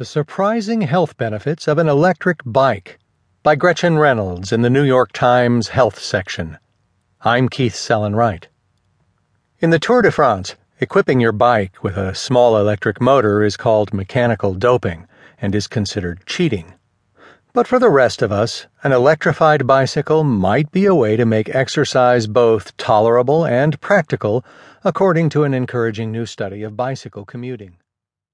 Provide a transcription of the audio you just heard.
The Surprising Health Benefits of an Electric Bike by Gretchen Reynolds in the New York Times Health section. I'm Keith Sellon-Wright. In the Tour de France, equipping your bike with a small electric motor is called mechanical doping and is considered cheating. But for the rest of us, an electrified bicycle might be a way to make exercise both tolerable and practical, according to an encouraging new study of bicycle commuting.